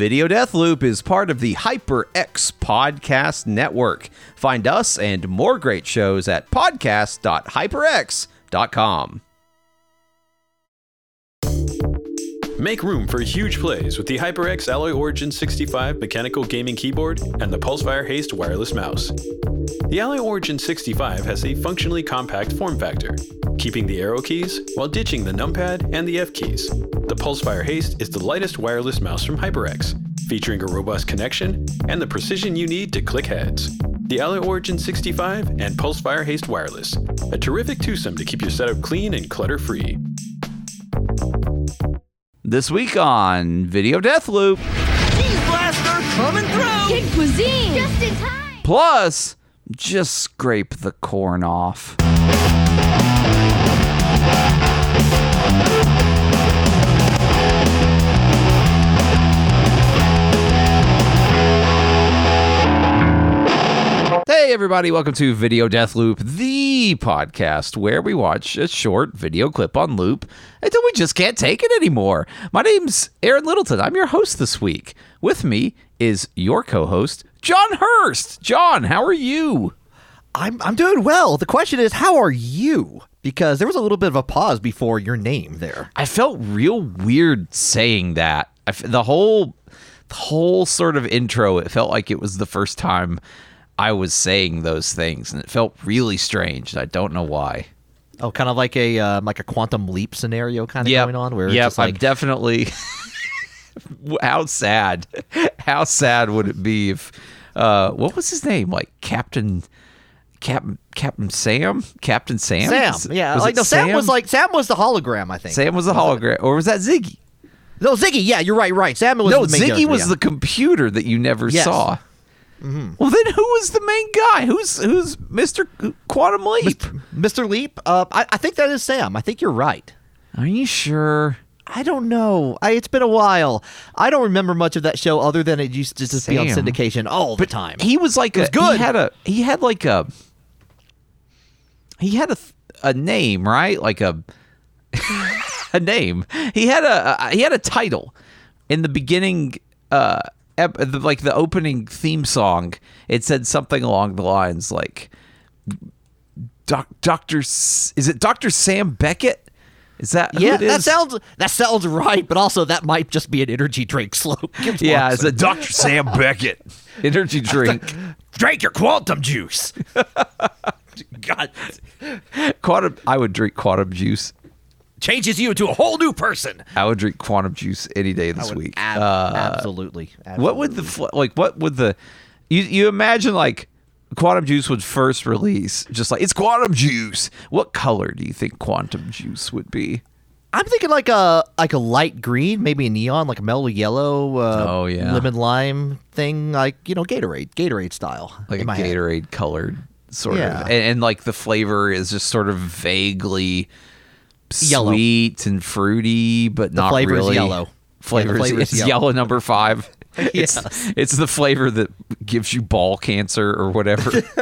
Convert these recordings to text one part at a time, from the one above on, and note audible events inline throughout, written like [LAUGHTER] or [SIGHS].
Video Death Loop is part of the HyperX Podcast Network. Find us and more great shows at podcast.hyperx.com. Make room for huge plays with the HyperX Alloy Origin 65 mechanical gaming keyboard and the Pulsefire Haste wireless mouse. The Alloy Origin 65 has a functionally compact form factor, keeping the arrow keys while ditching the numpad and the F keys. The Pulsefire Haste is the lightest wireless mouse from HyperX, featuring a robust connection and the precision you need to click heads. The Alloy Origin 65 and Pulsefire Haste Wireless, a terrific twosome to keep your setup clean and clutter free. This week on Video Death Loop, Cheese blaster coming through. Kid cuisine. Just in time. plus just scrape the corn off. Hey, everybody, welcome to Video Death Loop, the podcast where we watch a short video clip on loop until we just can't take it anymore. My name's Aaron Littleton. I'm your host this week. With me is your co host, John Hurst. John, how are you? I'm I'm doing well. The question is, how are you? Because there was a little bit of a pause before your name there. I felt real weird saying that. I f the whole, the whole sort of intro, it felt like it was the first time I was saying those things, and it felt really strange. I don't know why. Oh, kind of like a uh, like a quantum leap scenario kind of Yep. going on, where yeah, like I'm definitely. [LAUGHS] how sad? How sad would it be if? Uh, what was his name? Like Captain, Captain, Captain Sam, Captain Sam. Sam. Yeah, was like no, Sam? was like Sam was the hologram, I think. Sam was the hologram, or was that Ziggy? No, Ziggy. Yeah, you're right. Right. Sam was no, the main Ziggy was yeah. the computer that you never Yes. saw. Well, then who was the main guy? Who's who's Mister Quantum Leap? Mr. Leap. Uh, I, I think that is Sam. I think you're right. Are you sure? I don't know. I, it's been a while. I don't remember much of that show other than it used to just be on syndication all the time. He was like was a good. He had a he had like a he had a a name right like a [LAUGHS] a name. He had a, a he had a title in the beginning. Uh, like the opening theme song. It said something along the lines like Doc, Doctor. Is it Doctor Sam Beckett? Is that yeah, that is? sounds that sounds right, but also that might just be an energy drink slope. [LAUGHS] Yeah, it's a Doctor Sam Beckett energy [LAUGHS] drink. drink your quantum juice. [LAUGHS] God, Quantum. I would drink quantum juice. Changes you into a whole new person. I would drink quantum juice any day this week. Ab- Uh, absolutely, what would the like? What would the you you imagine like quantum juice would first release? Just like it's quantum juice. What color do you think quantum juice would be? I'm thinking like a like a light green, maybe a neon, like a mellow yellow. Uh, Oh, yeah. lemon lime thing, like you know Gatorade, Gatorade style. Like a my head. Gatorade colored sort Yeah. of, and, and like the flavor is just sort of vaguely Yellow. sweet and fruity, but not flavor is really. yellow. Flavor, Yeah, the is- flavor is it's yellow number five. [LAUGHS] It's, Yes. it's the flavor that gives you ball cancer or whatever. [LAUGHS]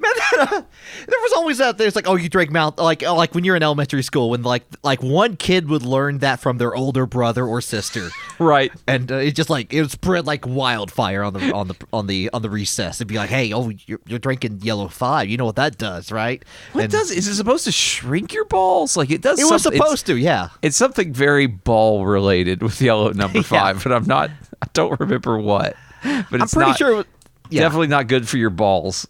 Man, There was always that. There's like, oh, you drink Mount, like, oh, like when you're in elementary school, when like like one kid would learn that from their older brother or sister, [LAUGHS] right. and uh, it just like it would spread like wildfire on the on the on the on the recess. It'd be like, hey, oh, you're, you're drinking yellow five. You know what that does, right? What And does is it supposed to shrink your balls? Like it does. It was supposed to, yeah. It's something very ball related with yellow number Yeah. five, but I'm not. I don't remember what. But it's I'm pretty not- sure it was- yeah. Definitely not good for your balls.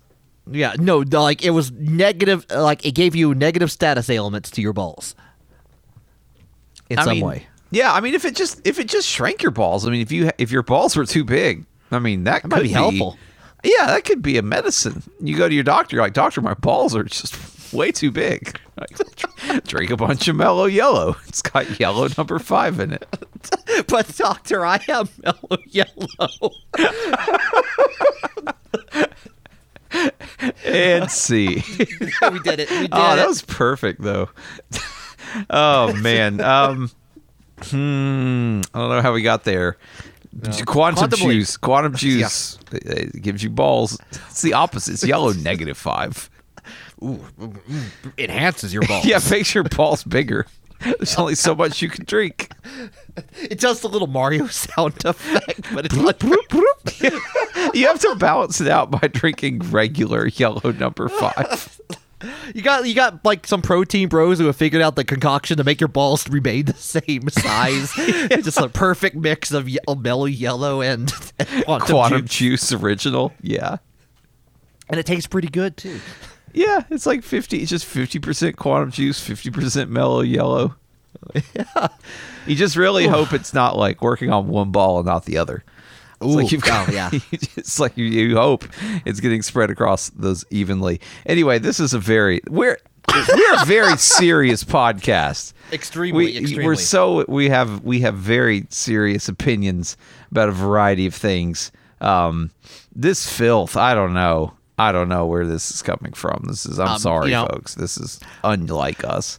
Yeah, no, like it was negative. Like it gave you negative status ailments to your balls in I some mean, way. Yeah, I mean, if it just if it just shrank your balls, I mean, if you if your balls were too big, I mean, that, might could be helpful. Yeah, that could be a medicine. You go to your doctor, you're like, doctor, my balls are just way too big. [LAUGHS] Drink a bunch of mellow yellow. It's got yellow number five in it. [LAUGHS] But doctor, I have mellow yellow. And see. [LAUGHS] we did it. We did Oh, it. that was perfect though. oh man. Um hmm, I don't know how we got there. Quantum, Quantum juice. Quantum juice it, it gives you balls. It's the opposite. It's yellow negative five. Enhances your [LAUGHS] balls. Yeah, makes your balls bigger. There's only so much you can drink. It does the little Mario sound [LAUGHS] effect, but it's not. [LAUGHS] You have to balance it out by drinking regular yellow number five. You got you got like some protein bros who have figured out the concoction to make your balls remain the same size. It's just a perfect mix of ye- mellow yellow and, and quantum, Quantum juice. juice original. Yeah. and it tastes pretty good too. Yeah, it's like 50, it's just 50% quantum juice, 50% mellow yellow. Yeah. [LAUGHS] You just really hope it's not like working on one ball and not the other. It's Ooh, like you've got, oh, yeah. [LAUGHS] it's like you, you hope it's getting spread across those evenly. Anyway, this is a very we're we're a very [LAUGHS] serious podcast. Extremely, we, extremely. We're so we have we have very serious opinions about a variety of things. Um, this filth, I don't know. I don't know where this is coming from. This is I'm Um, sorry, you know- folks. This is unlike us.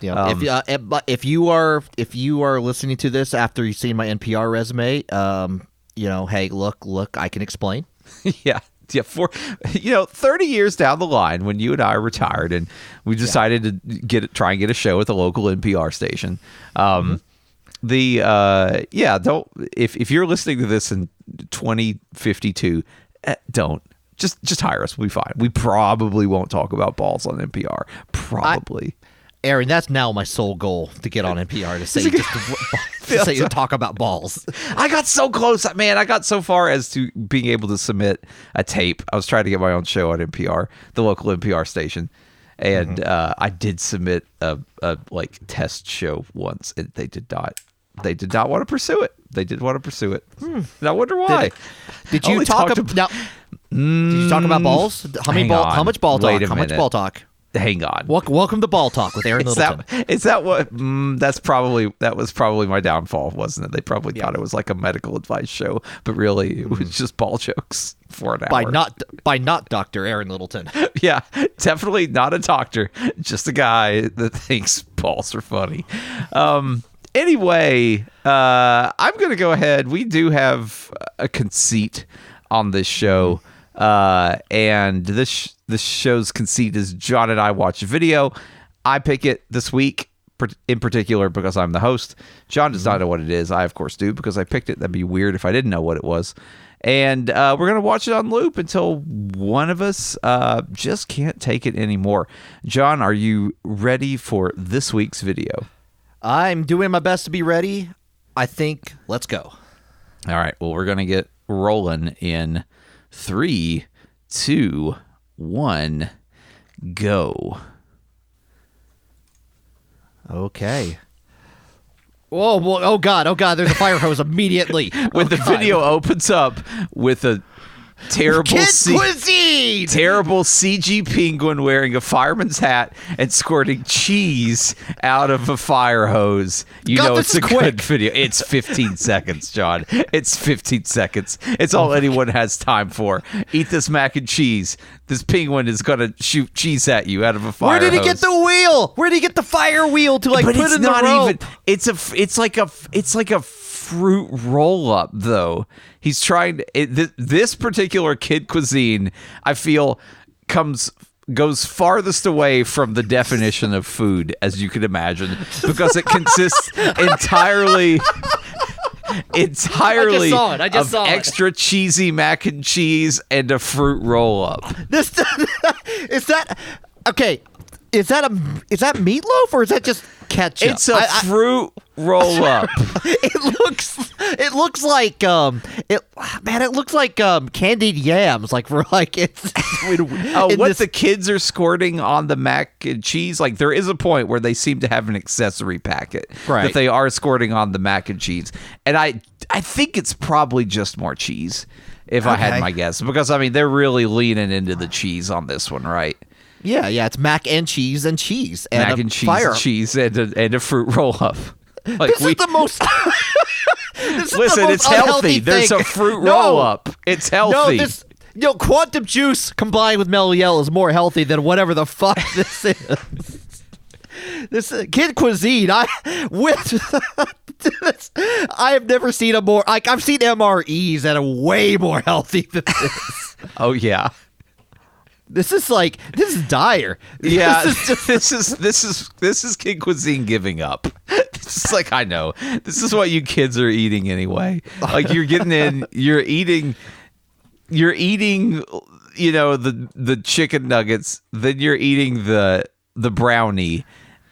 Know, Um, if, uh, if if you are if you are listening to this after you've seen my NPR resume, um, you know, hey, look, look, I can explain. [LAUGHS] yeah. Yeah, for you know, thirty years down the line, when you and I retired, and we decided to get it, try and get a show at the local NPR station. Um, The uh, yeah, don't if if you're listening to this in 2052, eh, don't just just hire us. We'll be fine. We probably won't talk about balls on NPR. Probably. Aaron, that's now my sole goal to get on [LAUGHS] NPR [LAUGHS] [LAUGHS] to say just to, to say talk about balls. I got so close, man. I got so far as to being able to submit a tape. I was trying to get my own show on NPR, the local NPR station, and uh, I did submit a, a like test show once, and they did not. They did not want to pursue it. They did want to pursue it. And I wonder why. Did you talk about now? Did you talk about balls? How many ball? on. How much ball talk? Wait a how much ball talk? Hang on. Welcome, welcome to Ball Talk with Aaron [LAUGHS] Is Littleton. that, is that what? Mm, that's probably that was probably my downfall, wasn't it? They probably thought it was like a medical advice show, but really it was just ball jokes for an hour. by not by not Doctor Aaron Littleton. [LAUGHS] yeah, definitely not a doctor, just a guy that [LAUGHS] thinks balls are funny. Um, anyway, uh, I'm going to go ahead. We do have a conceit on this show, uh, and this this show's conceit is John and I watch a video. I pick it this week. In particular, because I'm the host, John does not know what it is. I, of course, do because I picked it. That'd be weird if I didn't know what it was. And uh, we're gonna watch it on loop until one of us uh, just can't take it anymore. John, are you ready for this week's video? I'm doing my best to be ready. I think let's go. All right. Well, we're gonna get rolling in three, two, one, go. Okay. Oh, whoa, whoa, oh god, oh god, there's a fire hose immediately. [LAUGHS] When Oh, the God. video opens up with a terrible Kid C- cuisine. terrible CG penguin wearing a fireman's hat and squirting cheese out of a fire hose. You God, know it's a quick. good video. It's 15 [LAUGHS] seconds, John. It's 15 seconds. It's oh all anyone has time for. Eat this mac and cheese. This penguin is gonna shoot cheese at you out of a fire Where did he hose. get the wheel? Where did he get the fire wheel to like but put in the rope? even. It's a. It's like a. It's like a fruit roll up though. He's trying to. It, th- this particular kid cuisine, I feel, comes goes farthest away from the definition of food as you can imagine because it consists [LAUGHS] entirely entirely saw it. I just of saw it. extra cheesy mac and cheese and a fruit roll up. This [LAUGHS] is that okay? Is that a is that meatloaf or is that just ketchup? It's a I- I- fruit roll up. [LAUGHS] it looks it looks like um it man it looks like um candied yams like for like it's [LAUGHS] in what this- the kids are squirting on the mac and cheese? Like there is a point where they seem to have an accessory packet Right. that they are squirting on the mac and cheese, and I I think it's probably just more cheese. If I had my guess, because I mean they're really leaning into the cheese on this one, right? Yeah yeah it's mac and cheese and cheese and mac a and cheese, fire. cheese, and a, and a fruit roll up. Like This is the most. [LAUGHS] this is the listen, most it's healthy. unhealthy There's a fruit No. roll up. It's No, healthy. this yo quantum juice combined with mellow yellow is more healthy than whatever the fuck [LAUGHS] this is. This uh, kid cuisine, I with this, [LAUGHS] I have never seen a more like I've seen MREs that are way more healthy than this. oh yeah. This is like this is dire. [LAUGHS] Yeah, This is [LAUGHS] just- this is this is this is kid cuisine giving up. [LAUGHS] It's like I know this is what you kids are eating anyway. Like you're getting in, you're eating, you're eating, you know the the chicken nuggets. Then you're eating the the brownie,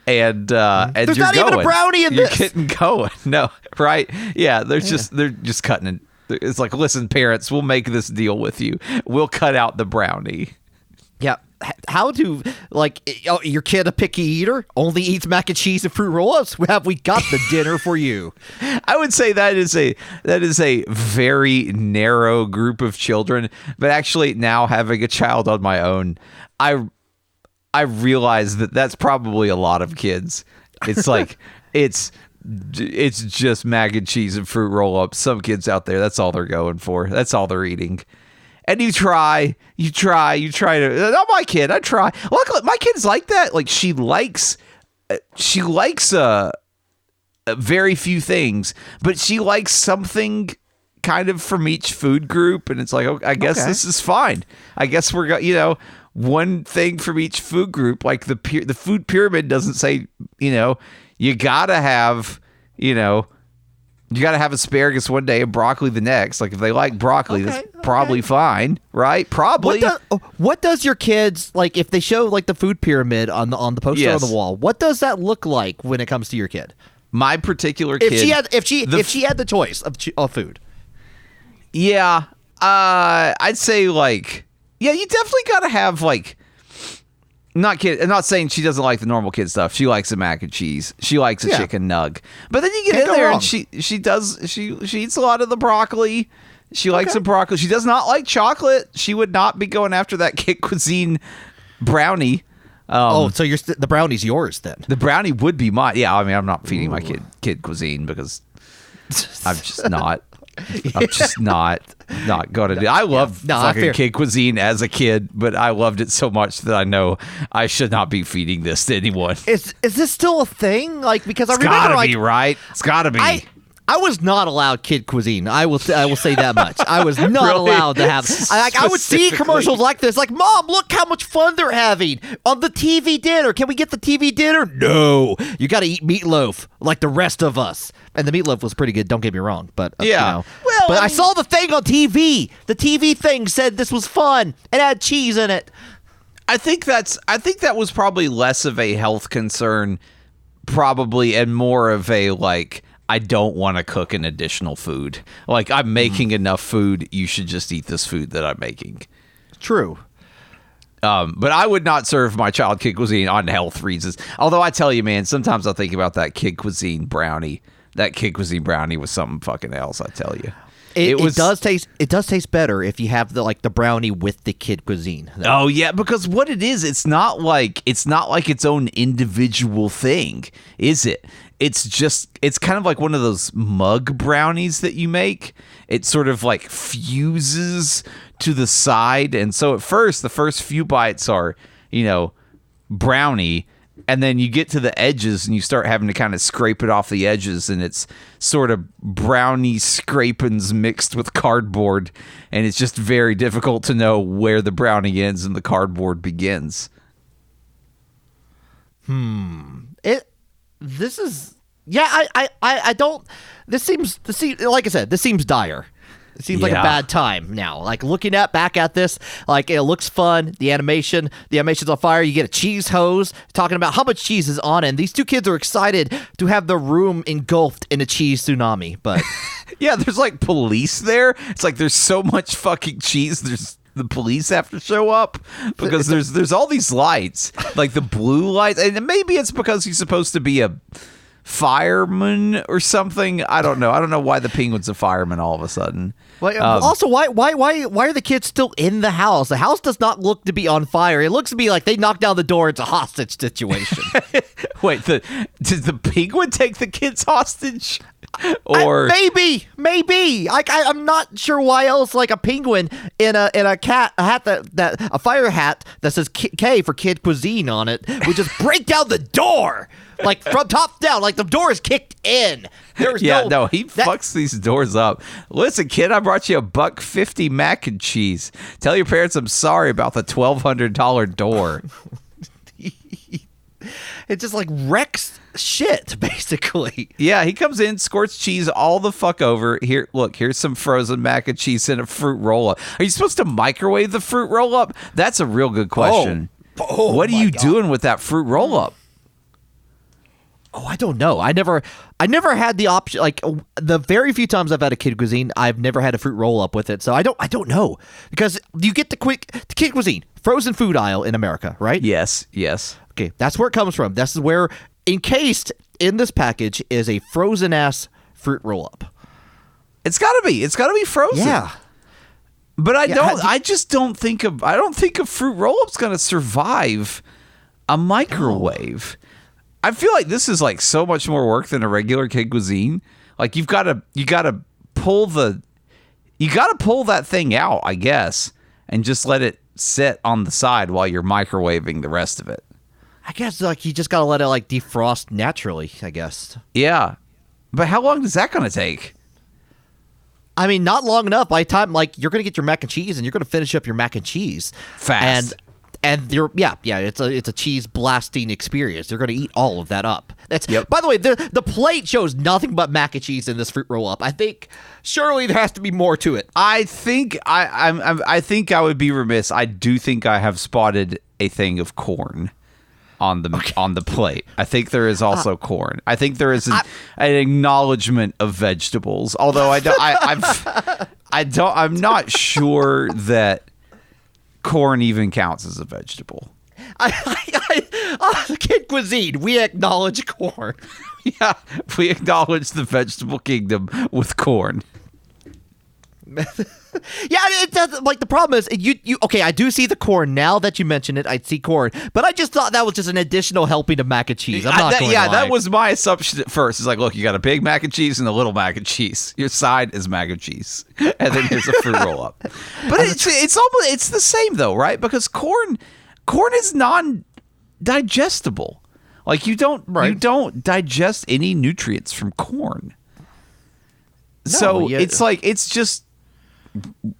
and uh, and There's you're not even a brownie in you're this. getting going. No, right? Yeah, they're just they're just cutting it. It's like, listen, parents, we'll make this deal with you. We'll cut out the brownie. Yeah. How to like eh, oh, your kid a picky eater only eats mac and cheese and fruit roll-ups? [LAUGHS] Have we got the dinner for you? [LAUGHS] I would say that is a that is a very narrow group of children. But actually, now having a child on my own, I I realize that that's probably a lot of kids. It's [LAUGHS] like it's it's just mac and cheese and fruit roll ups. Some kids out there, that's all they're going for. That's all they're eating. And you try, you try, you try to. Not my kid. I try. Luckily, my kid's like that. Like she likes, uh, she likes uh uh, very few things, but she likes something kind of from each food group, and it's like, okay, I guess Okay. this is fine. I guess we're go- you know one thing from each food group. Like the the food pyramid doesn't say you know you gotta have you know. You got to have asparagus one day and broccoli the next. Like if they like broccoli, Okay, that's probably fine, right? Probably. What does oh, what does your kids like if they show like the food pyramid on the on the poster Yes. on the wall? What does that look like when it comes to your kid? My particular If she had if she the if she had the choice of, ch- of food. Yeah. Uh I'd say like yeah, you definitely got to have like not kid I'm not saying she doesn't like the normal kid stuff. She likes the mac and cheese. She likes a Yeah. chicken nug. But then you get Can't in go there wrong. and she she does she she eats a lot of the broccoli. She likes the broccoli. She does not like chocolate. She would not be going after that [LAUGHS] kid cuisine brownie. Um, oh, so you're st- the brownie's yours then. the brownie would be mine. Yeah, I mean, I'm not feeding my kid kid cuisine because [LAUGHS] I'm just not. I'm just [LAUGHS] not [LAUGHS] not gonna do. I loved No, fucking fair. kid cuisine as a kid, but I loved it so much that I know I should not be feeding this to anyone. Is is this still a thing? Like because I remember gotta like be right. It's gotta be. I I was not allowed kid cuisine. I will I will say that much. I was not [LAUGHS] Really? allowed to have. I, like, I would see commercials like this, like "Mom, look how much fun they're having on the TV dinner. Can we get the TV dinner? No, you got to eat meatloaf like the rest of us." And the meatloaf was pretty good. Don't get me wrong, but uh, Yeah. you know. Well, but I I, saw the thing on TV. The TV thing said this was fun. It had cheese in it. I think that's I think that was probably less of a health concern probably and more of a like I don't want to cook an additional food. Like I'm making enough food, you should just eat this food that I'm making. True. Um, but I would not serve my child kid cuisine on health reasons. Although I tell you, man, sometimes I think about that kid cuisine brownie. That kid cuisine brownie was something fucking else. I tell you, It, it, was does taste. It does taste better if you have the like the brownie with the kid cuisine. Oh yeah, because what it is, it's not like it's not like its own individual thing, is it? It's just it's kind of like one of those mug brownies that you make. It sort of like fuses to the side, and so at first, the first few bites are, you know, brownie, and then you get to the edges and you start having to kind of scrape it off the edges, and it's sort of brownie scrapings mixed with cardboard, and it's just very difficult to know where the brownie ends and the cardboard begins. it this is yeah I, I i i don't this seems this seems like i said this seems dire. It seems like a bad time now. Like looking at back at this like it looks fun. The animation the animation's on fire. You get a cheese hose talking about how much cheese is on it. And these two kids are excited to have the room engulfed in a cheese tsunami but [LAUGHS] Yeah, there's like police there. It's like there's so much fucking cheese. There's the police have to show up because there's there's all these lights, like the blue lights, and maybe it's because he's supposed to be a fireman or something. I don't know. I don't know why the penguin's a fireman all of a sudden. Well, Um, also, why, why, why, why are the kids still in the house? The house does not look to be on fire. It looks to be like they knocked down the door. It's a hostage situation. [LAUGHS] Wait, the did the penguin take the kids hostage? [LAUGHS] or maybe, maybe. Like I, I'm not sure why else. Like a penguin in a in a cat a hat that that a fire hat that says K, K for kid cuisine on it would just [LAUGHS] break down the door like from top down. Like the door is kicked in. There's yeah, no, no, he that- fucks these doors up. Listen, kid, I brought you a buck fifty mac and cheese. Tell your parents I'm sorry about the twelve hundred dollar door. [LAUGHS] It just like wrecks shit [LAUGHS] basically. yeah, he comes in, squirts cheese all the fuck over. Here, look, here's some frozen mac and cheese and a fruit roll up. Are you supposed to microwave the fruit roll up? That's a real good oh. question. Oh, what are you God. doing with that fruit roll up? Oh, I don't know. I never, I never had the option. Like the very few times I've had a kid cuisine, I've never had a fruit roll up with it. So I don't, I don't know because you get the quick the kid cuisine frozen food aisle in America, right? Yes, yes. Okay, that's where it comes from. This is where encased in this package is a frozen ass fruit roll up. It's got to be. It's got to be frozen. Yeah. But I Yeah, don't. how I just don't think of. I don't think a fruit roll up's going to survive a microwave. I feel like this is like so much more work than a regular kid cuisine. Like you've got to you got to pull the you got to pull that thing out, I guess, and just let it sit on the side while you're microwaving the rest of it. I guess like you just gotta let it like defrost naturally. I guess. Yeah. But how long is that going to take? I mean, not long enough. By the time like you're gonna get your mac and cheese, and you're gonna finish up your mac and cheese Fast. and and you're yeah yeah it's a it's a cheese blasting experience. You're gonna eat all of that up. That's Yep. by the way the the plate shows nothing but mac and cheese in this fruit roll up. I think surely there has to be more to it. I think I I'm, I'm I think I would be remiss. I do think I have spotted a thing of corn on the on the plate. I think there is also uh, corn. I think there is an, an acknowledgement of vegetables. Although I don't I I'm I don't I'm not sure that corn even counts as a vegetable. I, I, I, uh, kid cuisine. We acknowledge corn. [LAUGHS] Yeah, we acknowledge the vegetable kingdom with corn. [LAUGHS] Yeah, it does. Like the problem is, you you okay? I do see the corn now that you mention it. I see corn, but I just thought that was just an additional helping of mac and cheese. I'm I- that- yeah, that was my assumption at first. It's like, look, you got a big mac and cheese and a little mac and cheese. Your side is mac and cheese, [LAUGHS] and then here's a fruit roll up. [LAUGHS] But it's it's almost it's the same though, right? Because corn corn is non digestible. Like you don't you don't digest any nutrients from corn. so yeah. it's like it's just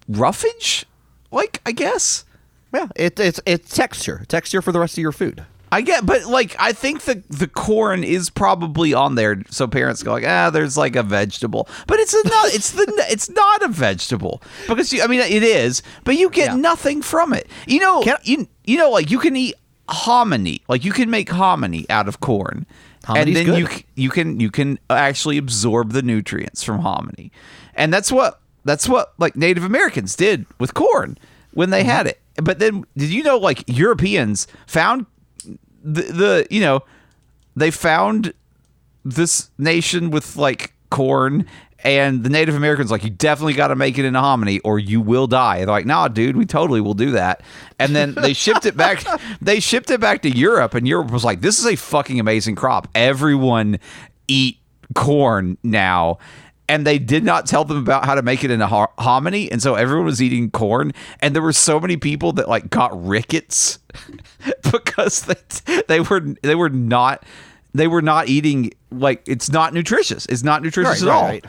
roughage, like I guess. Yeah, it, it's it's texture, texture for the rest of your food. I get, but like I think the the corn is probably on there, so parents go like, ah, there's like a vegetable, but it's a not, [LAUGHS] it's the it's not a vegetable because you, I mean it is, but you get Yeah. nothing from it. You know, Can- you you know, like you can eat hominy, like you can make hominy out of corn, and then good. you you can you can actually absorb the nutrients from hominy, and that's what that's what like Native Americans did with corn when they had mm-hmm. it. But then, did you know like Europeans found the, the you know they found this nation with like corn and the Native Americans like you definitely got to make it into hominy or you will die. They're like, nah, dude, we totally will do that. And then they shipped it back. [LAUGHS] They shipped it back to Europe, and Europe was like, this is a fucking amazing crop. Everyone eat corn now. And they did not tell them about how to make it into ho- hominy, and so everyone was eating corn. And there were so many people that like got rickets [LAUGHS] because they they were they were not they were not eating like it's not nutritious. It's not nutritious Right, at right, all. right.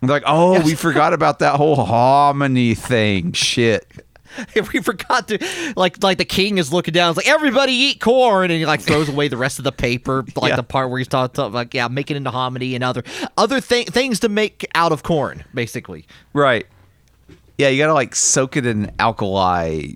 They're like, oh, we [LAUGHS] forgot about that whole hominy thing. Shit. [LAUGHS] we forgot to like like the king is looking down. It's like everybody eat corn, and he like throws away the rest of the paper, [LAUGHS] like Yeah. the part where he's talking talking like yeah, making it into hominy and other other thing things to make out of corn, basically. Right. Yeah, you gotta like soak it in alkali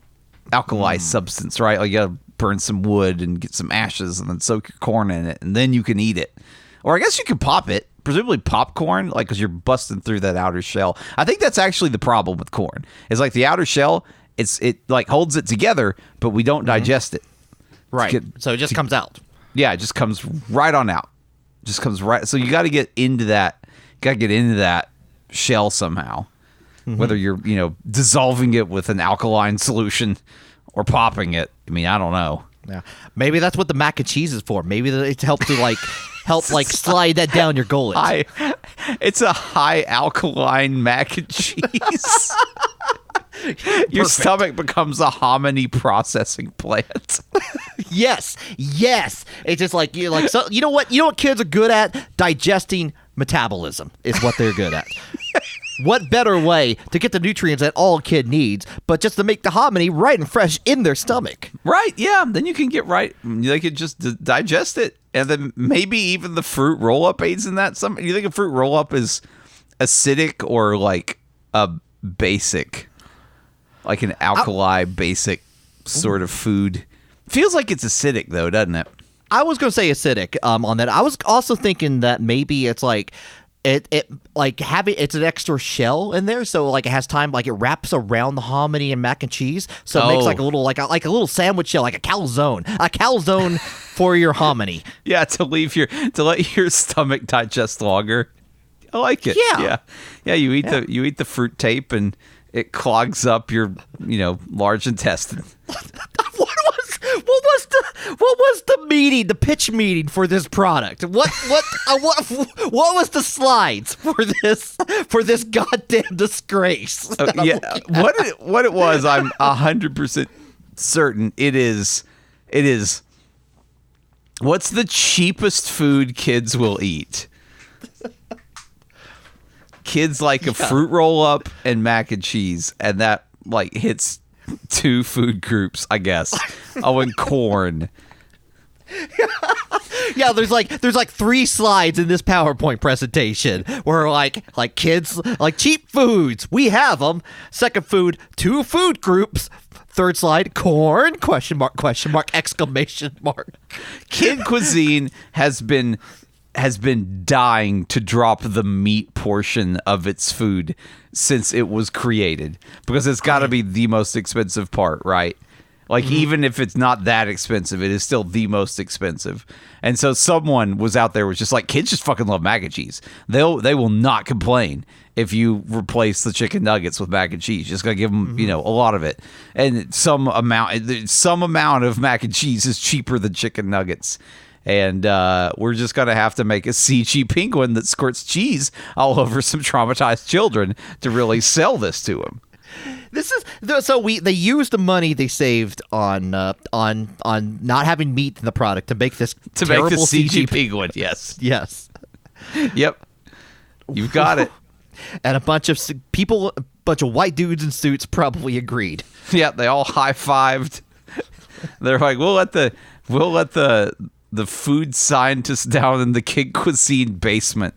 alkali hmm. substance, right? Like you gotta burn some wood and get some ashes and then soak your corn in it, and then you can eat it. Or I guess you could pop it. Presumably popcorn, like because you're busting through that outer shell. I think that's actually the problem with corn. Is like the outer shell, it's it like holds it together, but we don't mm-hmm. digest it. Right. get- so it just comes out. Yeah, it just comes right on out. Just comes right. So you got to get into that. Got to get into that shell somehow. Mm-hmm. Whether you're you know dissolving it with an alkaline solution or popping it. I mean, I don't know. Yeah. Maybe that's what the mac and cheese is for. Maybe it's helped to like [LAUGHS] help like slide that down your gullet. [LAUGHS] High, it's a high alkaline mac and cheese. [LAUGHS] [LAUGHS] Your stomach becomes a hominy processing plant. [LAUGHS] yes, yes. It's just like you like so. You know what? You know what kids are good at? Digesting metabolism is what they're good at. [LAUGHS] what better way to get the nutrients that all kid needs, but just to make the hominy right and fresh in their stomach? right? Yeah. Then you can get right. They could just d- digest it, and then maybe even the fruit roll up aids in that. Some you think a fruit roll up is acidic or like a basic, like an alkali basic sort of food. Feels like it's acidic though, doesn't it? I was going to say acidic um, on that. I was also thinking that maybe it's like it it like having it's an extra shell in there, so like it has time like it wraps around the hominy and mac and cheese, so it makes Oh. like a little like a, like a little sandwich shell, like a calzone, a calzone [LAUGHS] for your hominy. Yeah, to leave your to let your stomach digest longer. I like it. Yeah. yeah, yeah. You eat the you eat the fruit tape and it clogs up your you know large intestine. [LAUGHS] what was what was the what was the meeting, the pitch meeting for this product? What what uh, what what was the slides for this for this goddamn disgrace? Oh, [LAUGHS] yeah, what it, what it was, I'm hundred percent certain it is. It is. What's the cheapest food kids will eat? Kids like a fruit roll up and mac and cheese, and that like hits two food groups, I guess. Oh, and corn. [LAUGHS] Yeah, there's like there's like three slides in this PowerPoint presentation where like like kids like cheap foods we have them. Second food, two food groups. Third slide, corn question mark question mark [LAUGHS] exclamation mark. Kid cuisine has been has been dying to drop the meat portion of its food since it was created because it's got to be the most expensive part, right? Like mm-hmm. even if it's not that expensive, it is still the most expensive. And so someone was out there was just like kids just fucking love mac and cheese. They'll they will not complain if you replace the chicken nuggets with mac and cheese. Just gotta give them you mm-hmm. know a lot of it, and some amount some amount of mac and cheese is cheaper than chicken nuggets. And uh, we're just gonna have to make a CG penguin that squirts cheese all [LAUGHS] over some traumatized children to really sell this to them. This is so we they used the money they saved on uh, on on not having meat in the product to make this To make the CG CG penguin, yes, Yes, yep, you've got it. [LAUGHS] and a bunch of people, a bunch of white dudes in suits probably agreed. Yeah, they all high fived. They're like, we'll let the we'll let the the food scientists down in the kid cuisine basement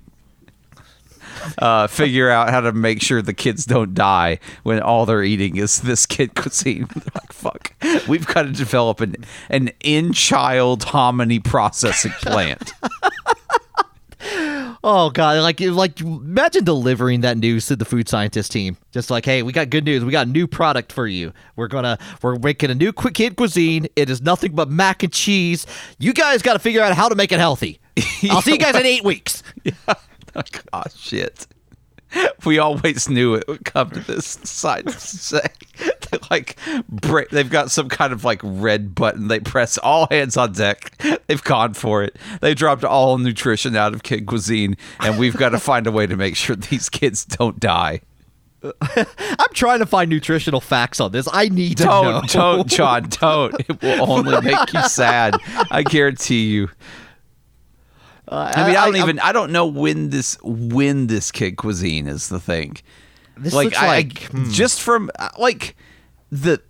uh, figure out how to make sure the kids don't die when all they're eating is this kid cuisine. [LAUGHS] Like, fuck, we've got to develop an an in child hominy processing plant. [LAUGHS] Oh god, like like imagine delivering that news to the food scientist team. Just like, hey, we got good news. We got a new product for you. We're gonna we're making a new quick kid cuisine. It is nothing but mac and cheese. You guys got to figure out how to make it healthy. [LAUGHS] I'll see you guys in eight weeks. [LAUGHS] Like, oh shit. We always knew it would come to this side. They [LAUGHS] like break, they've got some kind of like red button. They press all hands on deck. [LAUGHS] They've gone for it. They dropped all nutrition out of kid cuisine, and we've got to [LAUGHS] find a way to make sure these kids don't die. I'm trying to find nutritional facts on this. I need to Don't, know. don't, John, don't. It will only make you sad. I guarantee you. I mean, I don't I- even. I don't know when this when this kid cuisine is the thing. This like, looks I, like I- just from uh, like the.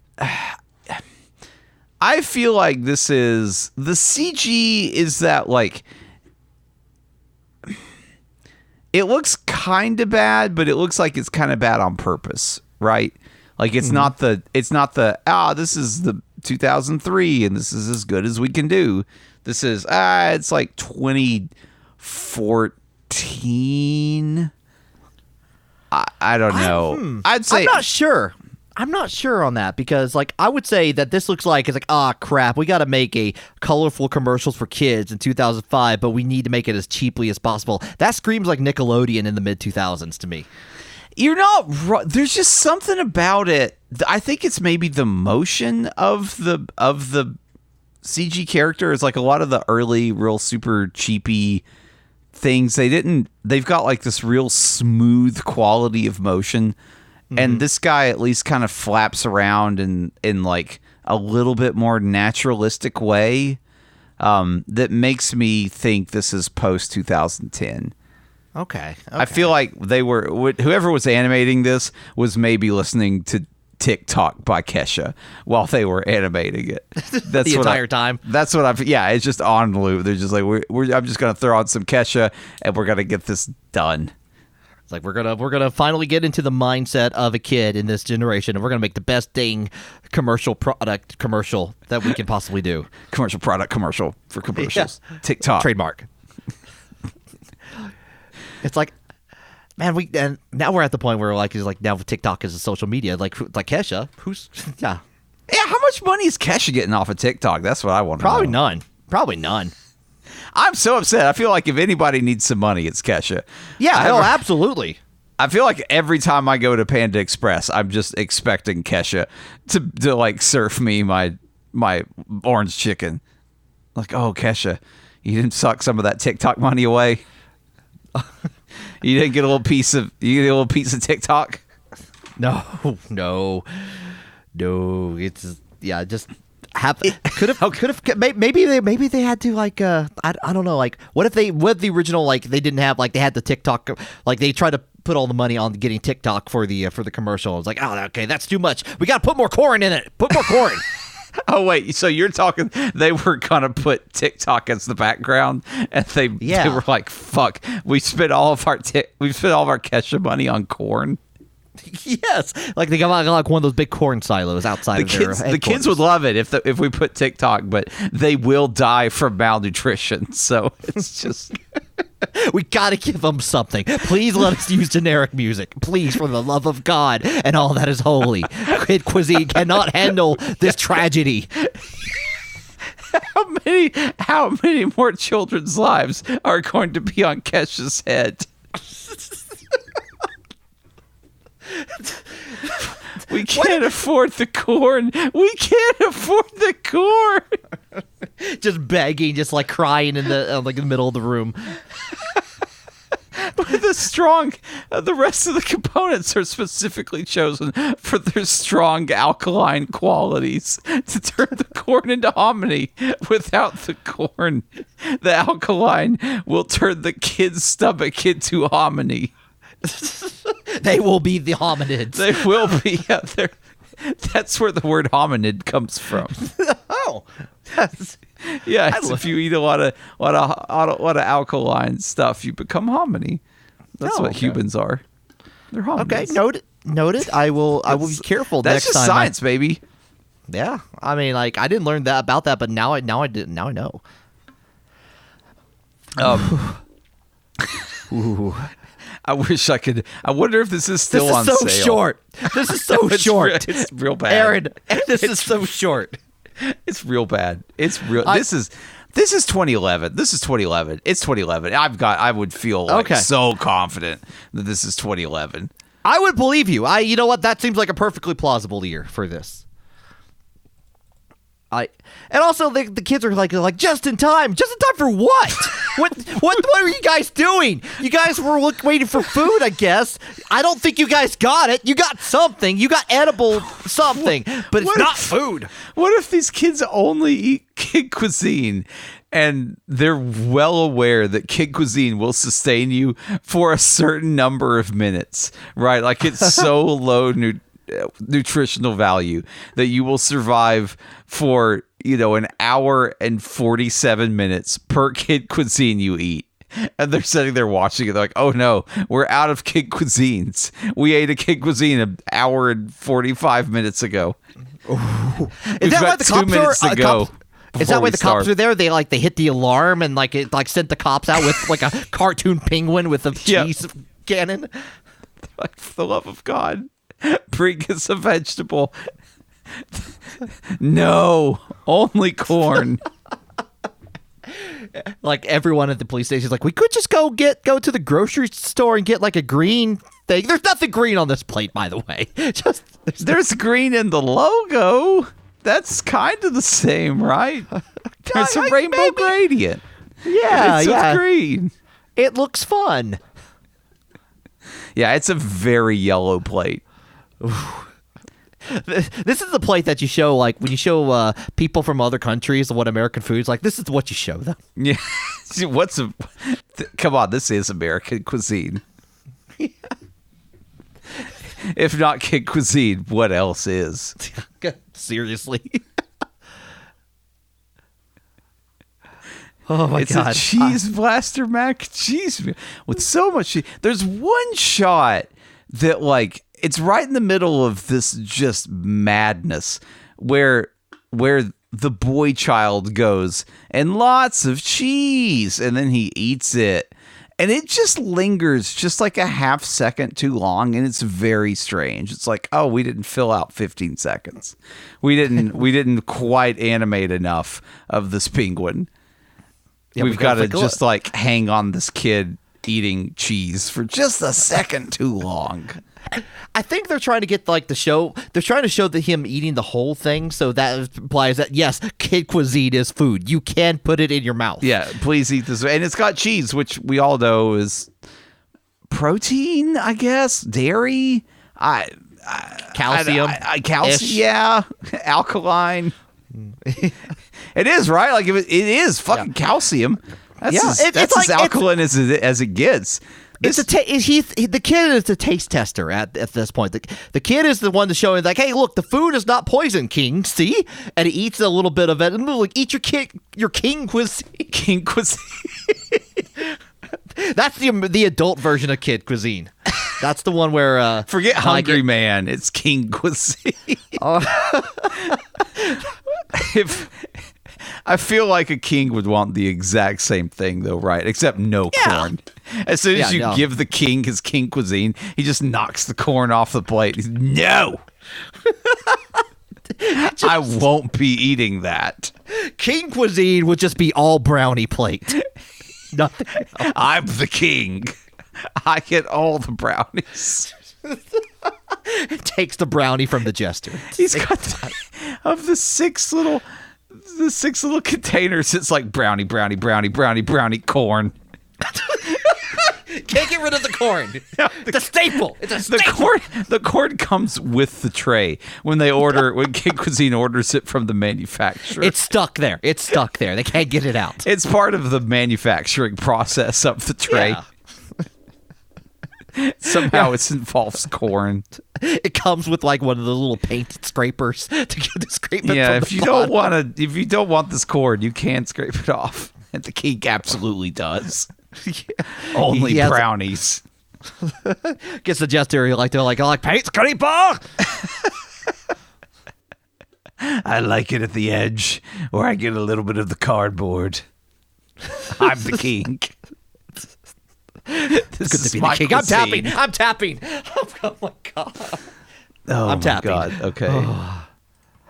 I feel like this is the CG is that like. It looks kind of bad, but it looks like it's kind of bad on purpose, right? Like it's not the it's not the ah this is the 2003 and this is as good as we can do. This is ah it's like 2014. I, I don't know. I'd say I'm not sure. I'm not sure on that because, like, I would say that this looks like it's like, ah, crap. We got to make a colorful commercials for kids in 2005, but we need to make it as cheaply as possible. That screams like Nickelodeon in the mid 2000s to me. You're not there's just something about it. I think it's maybe the motion of the of the CG character is like a lot of the early, real super cheapy things. They didn't. They've got like this real smooth quality of motion, and this guy at least kind of flaps around in in like a little bit more naturalistic way. Um, that makes me think this is post 2010. Okay. I feel like they were whoever was animating this was maybe listening to TikTok by Kesha while they were animating it. [LAUGHS] That's The what I- entire time? That's what I've. Yeah, it's just on loop. They're just like, we're, we're, I'm just gonna throw on some Kesha and we're gonna get this done. It's like we're gonna we're gonna finally get into the mindset of a kid in this generation, and we're gonna make the best dang commercial product commercial that we can possibly do. [LAUGHS] Commercial product commercial for commercials. [LAUGHS] TikTok. Trademark. [LAUGHS] it's like, man, we and now we're at the point where like is like now TikTok is a social media. Like like Kesha, who's yeah, Yeah, how much money is Kesha getting off of TikTok? That's what I want to probably none, probably none. I'm so upset. I feel like if anybody needs some money, it's Kesha. Yeah, I a- absolutely. I feel like every time I go to Panda Express, I'm just expecting Kesha to to like surf me my my orange chicken. Like, oh Kesha, you didn't suck some of that TikTok money away. [LAUGHS] you didn't get a little piece of you get a little piece of TikTok. [LAUGHS] No, no, no. It's yeah, just have [LAUGHS] could have could have maybe they maybe they had to like uh I, I don't know like what if they what if the original like they didn't have like they had the TikTok like they tried to put all the money on getting TikTok for the uh, for the commercial. It's like oh okay that's too much. We got to put more corn in it. Put more corn. [LAUGHS] Oh wait, so you're talking? They were gonna put TikTok as the background, and they they Yeah. were like, "Fuck, we spent all of our tic- we spent all of our Kesha money on corn." [LAUGHS] yes, like they got like, like one of those big corn silos outside the of their kids the kids would love it if the, if we put TikTok, but they will die from malnutrition. [LAUGHS] So it's just [LAUGHS] We got to give them something. Please let us use generic music. Please, for the love of God and all that is holy. Kid Cuisine cannot handle this tragedy. how many how many more children's lives are going to be on Kesha's head? [LAUGHS] we can't afford the corn. We can't afford the corn. [LAUGHS] Just begging, just like crying in the uh, like in the middle of the room. [LAUGHS] But the strong uh, the rest of the components are specifically chosen for their strong alkaline qualities to turn the corn into hominy without the corn the alkaline will turn the kid's stomach into hominy [LAUGHS] They will be the hominids. they will be yeah, they're- that's where the word hominid comes from [LAUGHS] oh, that's, yeah it's if you eat a lot of lot of lot of, lot of alkaline stuff you become hominy that's Oh, what okay. humans are they're hominids okay. Noted. Noted. I will. I will be careful That's next just time. I- science, baby. yeah. I mean, like I didn't learn that about that, but now I now I did now I know. Um, [SIGHS] I wish I could. I wonder if this is still on sale. this on is so sale. short. This is so [LAUGHS] It's short. real- it's real bad. Aaron, this is so short. It's real bad. It's real. I- this is this is 2011. This is 2011. It's 2011. I've got. I would feel like Okay. so confident that this is 2011. I would believe you. I, you know what? That seems like a perfectly plausible year for this. I and also the, the kids are like like just in time, just in time for what? [LAUGHS] what what what are you guys doing? You guys were look, waiting for food, I guess. I don't think you guys got it. You got something. You got edible something, but it's What not if- food. What if these kids only eat [LAUGHS] kid cuisine? And they're well aware that kid cuisine will sustain you for a certain number of minutes, right? Like it's so [LAUGHS] low nu- nutritional value that you will survive for, you know, an hour and 47 minutes per [LAUGHS] kid cuisine you eat. And they're sitting there watching it. They're like, oh no, we're out of kid cuisines. We ate a kid cuisine an hour and 45 minutes ago. Is that why the two cops minutes are? uh, cops- is that why the start. cops are there? They like they hit the alarm and like it like sent the cops out with like a [LAUGHS] cartoon penguin with a Yeah. cheese cannon. like [LAUGHS] for the love of God, [LAUGHS] bring us a vegetable. [LAUGHS] no, only corn. [LAUGHS] like everyone at the police station is like, we could just go get go to the grocery store and get like a green thing. There's nothing green on this plate, by the way. Just there's There's green in the logo. That's kind of the same, right? It's a rainbow maybe- gradient. Yeah, it's yeah. green. It looks fun. Yeah, it's a very yellow plate. This is the plate that you show, like when you show uh, people from other countries what American foods like. This is what you show them. Yeah. [LAUGHS] What's a? th- Come on, this is American cuisine. [LAUGHS] if not kid cuisine, what else is? [LAUGHS] Seriously. oh my it's god! a cheese blaster mac cheese with so much cheese. There's one shot that like it's right in the middle of this just madness where where the boy child goes and lots of cheese and then he eats it. And it just lingers just like a half second too long and it's very strange. It's like oh we didn't fill out 15 seconds. We didn't [LAUGHS] we didn't quite animate enough of this penguin. Yeah, we've we got to just like hang on this kid eating cheese for just a second too long. I think they're trying to get like the show. They're trying to show that him eating the whole thing, so that implies that yes, kid cuisine is food. You can put it in your mouth. Yeah, please eat this. And it's got cheese, which we all know is protein, I guess, dairy, I calcium. I, I, calcium, yeah, [LAUGHS] alkaline. Mm. [LAUGHS] it is right. Like if it, it is fucking calcium. That's Yeah, as, it- that's it's as like- alkaline as it, as it gets. It's a ta- is he, he the kid is the taste tester at, at this point. The, the kid is the one that's showing like, hey, look, the food is not poison, King. See, and he eats a little bit of it. And like, eat your kid, your King cuisine. [LAUGHS] King cuisine. [LAUGHS] That's the the adult version of kid cuisine. That's the one where uh, [LAUGHS] Forget like hungry it- man. It's king cuisine. if I feel like a king would want the exact same thing though, right? Except no corn. As soon as Yeah, you no. give the king his king cuisine, he just knocks the corn off the plate. He's, no. [LAUGHS] I won't be eating that. King cuisine would just be all brownie plate. [LAUGHS] Nothing. else. I'm the king. I get all the brownies. [LAUGHS] Takes the brownie from the jester. He's got the, of the six little the six little containers. It's like brownie, brownie, brownie, brownie, brownie, corn. Can't get rid of the corn. [LAUGHS] It's a staple. It's a staple. The corn, the corn comes with the tray when they order when King Cuisine orders it from the manufacturer. It's stuck there. It's stuck there. They can't get it out. it's part of the manufacturing process of the tray. Yeah. [LAUGHS] Somehow it involves corn. It comes with like one of the little paint scrapers [LAUGHS] to get the scrape it Yeah, if you bottom. don't want to, if you don't want this corn, you can scrape it off. [LAUGHS] And the king absolutely does. yeah. Only He brownies. gets the jester like they're like I like paint scraper. I like it at the edge where I get a little bit of the cardboard. I'm the king. This Good is to be the king. I'm tapping. I'm tapping. [LAUGHS] Oh my god. Oh I'm my tapping. God. Okay.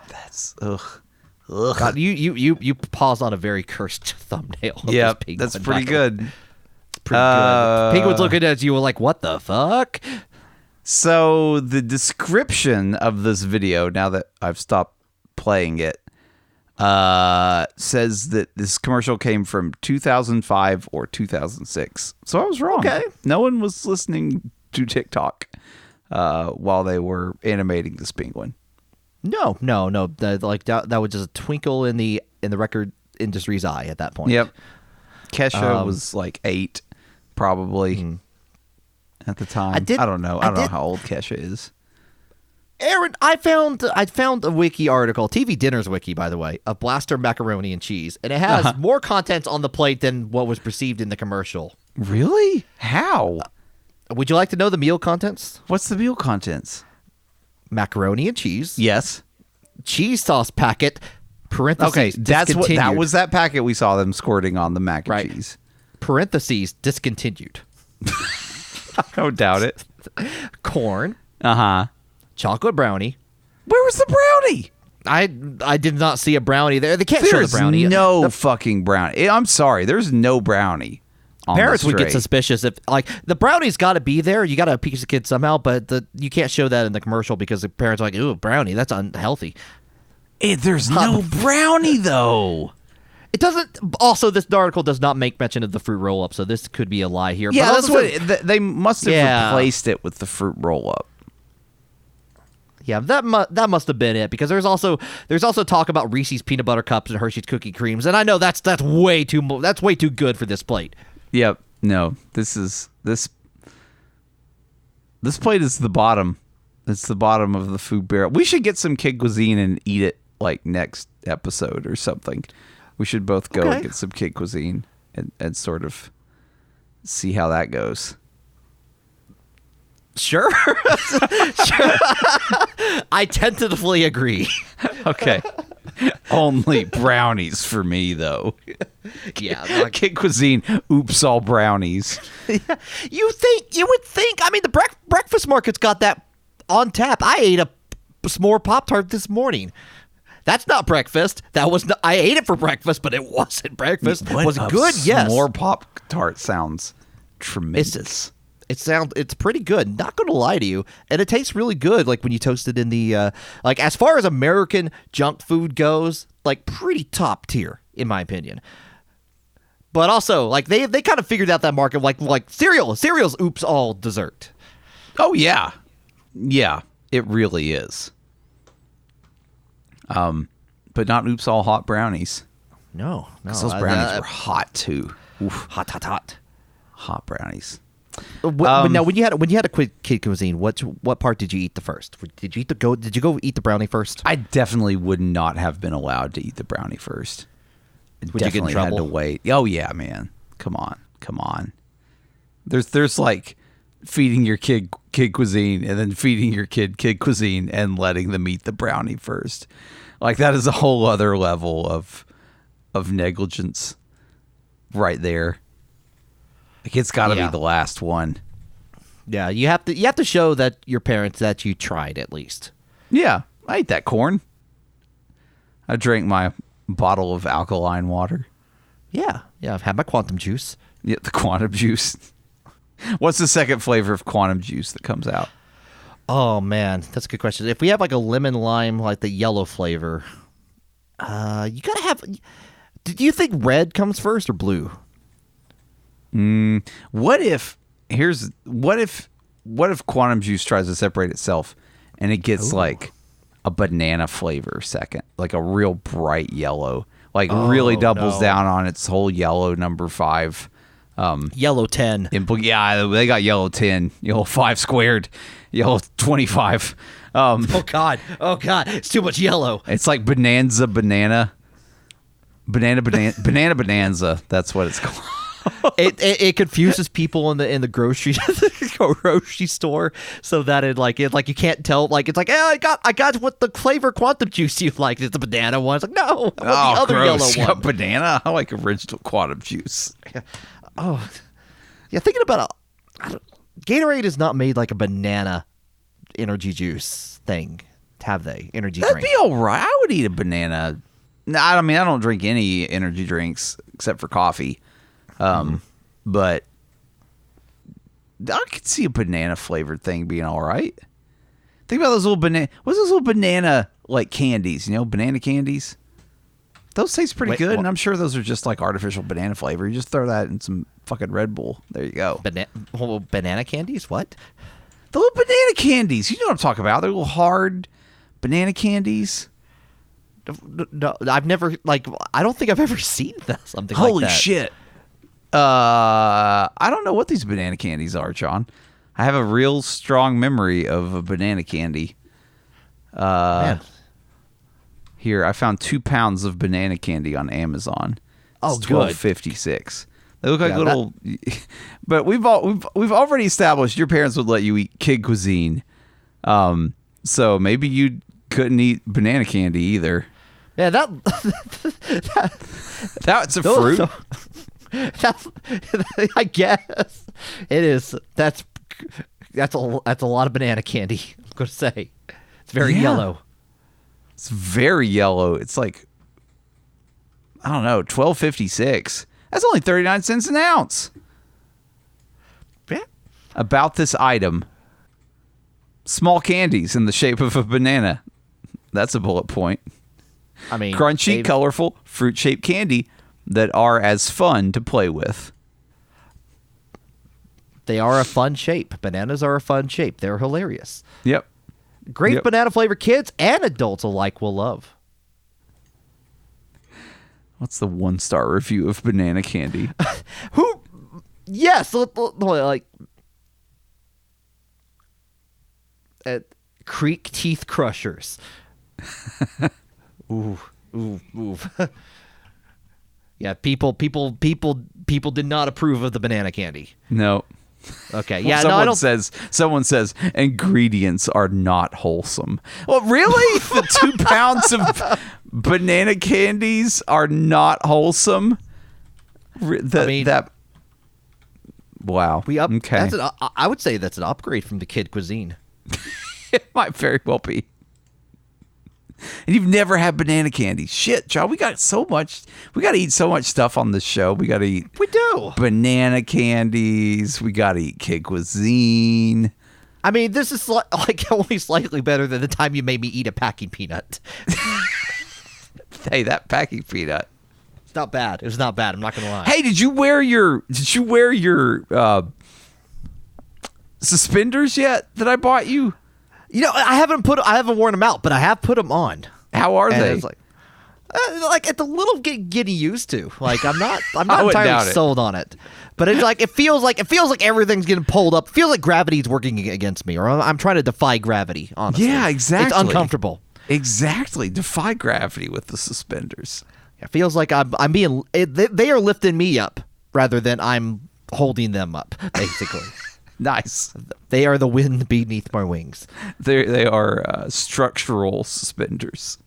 That's ugh. Ugh. God, you you you you paused on a very cursed thumbnail. of this Yep, penguin, that's pretty good. Pretty Uh, good. Penguin's looking at you like, what the fuck? So the description of this video, now that I've stopped playing it, uh, says that this commercial came from 2005 or 2006. So I was wrong. Okay. No one was listening to TikTok uh, while they were animating this penguin. No, no, no. That, like that, that was just a twinkle in the in the record industry's eye at that point. Yep. Kesha Um, was like eight, probably at the time. I, did- I don't know. I, I don't know how old Kesha is. Aaron, I found I found a wiki article, TV Dinners wiki, by the way, of Blaster macaroni and cheese, and it has more content on the plate than what was perceived in the commercial. Really? How? Would you like to know the meal contents? What's the meal contents? Macaroni and cheese, Yes. cheese sauce packet, parentheses, Okay, that's what that was. That packet we saw them squirting on the mac and Right. cheese. parentheses discontinued. [LAUGHS] I don't doubt it. [LAUGHS] Corn, Uh huh. Chocolate brownie. Where was the brownie? I I did not see a brownie there. They can't show There's the brownie. no The fucking brownie. I'm sorry. There's no brownie. On parents would get suspicious if like the brownie's got to be there. You got to appease the kid somehow, but the you can't show that in the commercial because the parents are like, "Ooh, brownie, that's unhealthy." Eh, there's no brownie though. It doesn't. Also, this article does not make mention of the fruit roll up, so this could be a lie here. Yeah, But that's also what th- they must have Yeah. replaced it with the fruit roll up. Yeah, that mu- that must have been it because there's also there's also talk about Reese's peanut butter cups and Hershey's cookie creams, and I know that's that's way too mo- that's way too good for this plate. Yep. No, this is this this plate is the bottom. It's the bottom of the food barrel. We should get some kid cuisine and eat it like next episode or something. We should both go Okay. and get some kid cuisine and, and sort of see how that goes. Sure, [LAUGHS] sure. I tentatively agree. Okay. Only brownies for me though. Yeah, like- Kid cuisine, oops all brownies. you think you would think? I mean, the brec- breakfast market's got that on tap. I ate a s'more pop tart this morning. That's not breakfast. That was not, I ate it for breakfast, but it wasn't breakfast. was it good? Yes. More pop tart sounds tremendous. It sounds it's pretty good. Not gonna lie to you, and it tastes really good. Like when you toast it in the uh, like as far as American junk food goes, like pretty top tier in my opinion. But also like they they kind of figured out that market like like cereal cereals. Oops, all dessert. Oh yeah, yeah, it really is. Um, but not oops all hot brownies. No, no. those brownies I- were hot too. Oof, hot hot hot. hot brownies. Uh, Um, now when you had when you had a quick kid cuisine, what what part did you eat the first? Did you eat the go? Did you go eat the brownie first? I definitely would not have been allowed to eat the brownie first. Would you get in definitely had to wait. Oh yeah, man. Come on, come on. There's there's like feeding your kid kid cuisine and then feeding your kid kid cuisine and letting them eat the brownie first. Like that is a whole other level of of negligence right there. Like it's got to Yeah. be the last one. Yeah, you have to you have to show that your parents that you tried at least. Yeah, I ate that corn. I drank my bottle of alkaline water. Yeah, yeah. I've had my quantum juice. Yeah, the quantum juice. [LAUGHS] What's the second flavor of quantum juice that comes out? Oh man, that's a good question. If we have like a lemon lime, like the yellow flavor, uh, you gotta have. Do you think red comes first or blue? What if here's what if what if quantum juice tries to separate itself and it gets like a banana flavor second, like a real bright yellow, like really doubles no. down on its whole yellow number five. Um, Yellow ten. impl- yeah, they got yellow ten, yellow five squared, yellow twenty five. Um, Oh god, oh god, it's too much yellow. It's like Bonanza Banana. Banana Banana Banana Bonanza. That's what it's called. It, it it confuses people in the in the grocery [LAUGHS] grocery store so that it like it like you can't tell like it's like oh I got I got what the flavor quantum juice you like it's the banana one it's like no I want the oh, other Oh, gross. yellow one Banana. I like original quantum juice. yeah. oh yeah thinking about don't- Gatorade is not made like a banana energy juice thing have they energy That'd drink be all right. I would eat a banana. No, I mean I don't drink any energy drinks except for coffee. Um, but I could see a banana flavored thing being all right. Think about those little banana. What's those little banana like candies? You know, banana candies. Those taste pretty Wait, good, what- and I'm sure those are just like artificial banana flavor. You just throw that in some fucking Red Bull. There you go. Bana- oh, banana candies what The little banana candies. You know what I'm talking about. They're little hard banana candies. no I've never like I don't think I've ever [LAUGHS] seen that, something like Holy that. shit. Uh, I don't know what these banana candies are, John. I have a real strong memory of a banana candy. Uh, Man. Here, I found two pounds of banana candy on Amazon. Oh, It's twelve fifty six. They look like Yeah, little, [LAUGHS] but we've all we've we've already established your parents would let you eat kid cuisine. Um, so maybe you couldn't eat banana candy either. Yeah, that [LAUGHS] that That's a Those- fruit. [LAUGHS] that's, I guess it is. That's that's a that's a lot of banana candy. [LAUGHS] I'm gonna say it's very Yeah. yellow. It's very yellow. It's like I don't know, twelve fifty six. That's only thirty nine cents an ounce. Yeah. About this item, small candies in the shape of a banana. That's a bullet point. I mean, Crunchy, they've- colorful, fruit shaped candy that are as fun to play with. They are a fun shape. Bananas are a fun shape. They're hilarious. Yep. Great Yep. banana flavor kids and adults alike will love. What's the one star review of banana candy? [LAUGHS] Who? Yes, like at Creek Teeth Crushers. [LAUGHS] ooh, ooh, ooh. [LAUGHS] yeah, people, people, people, people did not approve of the banana candy. no. Okay, [LAUGHS] yeah, no, someone I don't. says someone says ingredients are not wholesome. Well, really, [LAUGHS] the two pounds of banana candies are not wholesome. The- I mean- that. Wow. we up. Okay. That's an, I would say that's an upgrade from the kid cuisine. [LAUGHS] it might very well be. And you've never had banana candy. Shit, John, we got so much. We got to eat so much stuff on this show. We got to eat We do. banana candies. We got to eat kid cuisine. I mean, this is sli- [LAUGHS] like only slightly better than the time you made me eat a packing peanut. [LAUGHS] Hey, that packing peanut. It's not bad. It was not bad. I'm not gonna lie. Hey, did you wear your did you wear your uh, suspenders yet that I bought you? You know, I haven't put I haven't worn them out, but I have put them on. How are And they? it's like, uh, like it's a little get, getting used to. Like I'm not [LAUGHS] I'm not entirely it. sold on it, but it's like it feels like it feels like everything's getting pulled up. It feels like gravity's working against me, or I'm, I'm trying to defy gravity. Honestly, Yeah, exactly. It's uncomfortable. exactly. Defy gravity with the suspenders. It feels like I'm I'm being it, they, they are lifting me up rather than I'm holding them up. Basically, [LAUGHS] [LAUGHS] Nice. they are the wind beneath my wings. They they are uh, structural suspenders,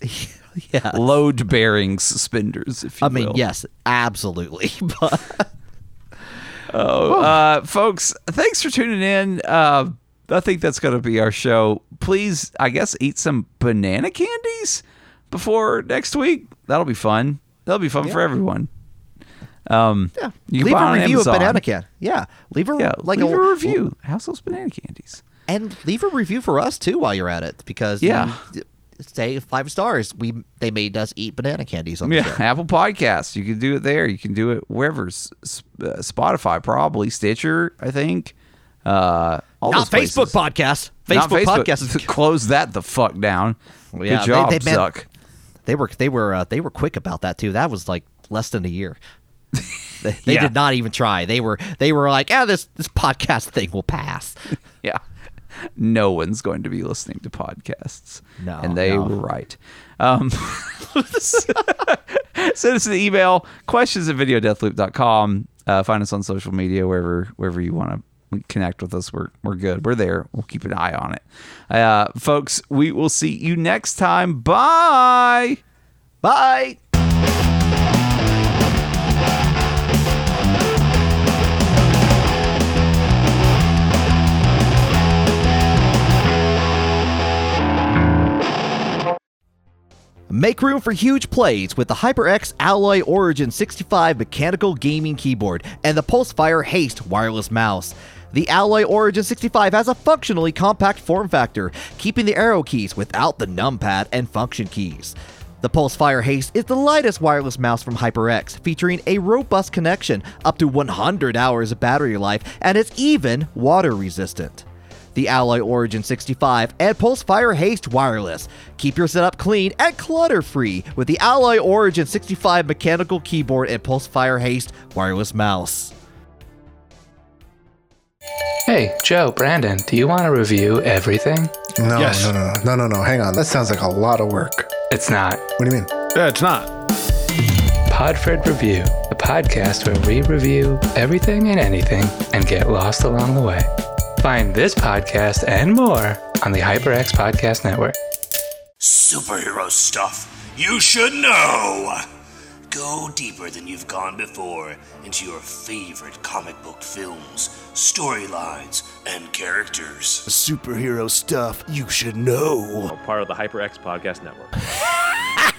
[LAUGHS] Yeah. load bearing suspenders. If you I mean, will. yes, absolutely. [LAUGHS] But Oh, uh, folks, thanks for tuning in. Uh, I think that's going to be our show. Please, I guess, eat some banana candies before next week. That'll be fun. That'll be fun for everyone. Um, yeah, you leave a review of banana can. Yeah, leave a Yeah, like leave a, review. How's those banana candies? and leave a review for us too while you're at it because Yeah. say five stars. We they made us eat banana candies on the Yeah, show. Apple Podcasts. You can do it there. You can do it wherever. S- uh, Spotify, probably Stitcher. I think. Uh, Not Facebook podcast. Not Facebook, podcast. [LAUGHS] Close that the fuck down. Yeah, Good job, they meant- suck. They were they were uh, they were quick about that too. That was like less than a year. They they Yeah. did not even try. They were they were like, ah, this this podcast [LAUGHS] thing will pass. [LAUGHS] Yeah. No one's going to be listening to podcasts. No, And they no. were right. Um, [LAUGHS] send us an email, questions at videodeathloop.com. Uh, find us on social media, wherever wherever you want to connect with us. We're, we're good. We're there. We'll keep an eye on it. Uh, folks, we will see you next time. Bye. Bye. Make room for huge plays with the HyperX Alloy Origin 65 mechanical gaming keyboard and the Pulsefire Haste wireless mouse. The Alloy Origin 65 has a functionally compact form factor, keeping the arrow keys without the numpad and function keys. The Pulsefire Haste is the lightest wireless mouse from HyperX, featuring a robust connection, up to 100 hours of battery life, and it's even water resistant the Alloy Origin 65 and Pulsefire Haste Wireless. Keep your setup clean and clutter free with the Alloy Origin 65 mechanical keyboard and Pulsefire Haste wireless mouse. Hey, Joe, Brandon, do you want to review everything? No, Yes. no, no, no, no, no, no. Hang on. That sounds like a lot of work. It's not. What do you mean? Yeah, it's not. Podfred Review, a podcast where we review everything and anything and get lost along the way. Find this podcast and more on the HyperX Podcast Network. Superhero stuff you should know. Go deeper than you've gone before into your favorite comic book films, storylines, and characters. Superhero stuff you should know. part of the HyperX Podcast Network. [LAUGHS]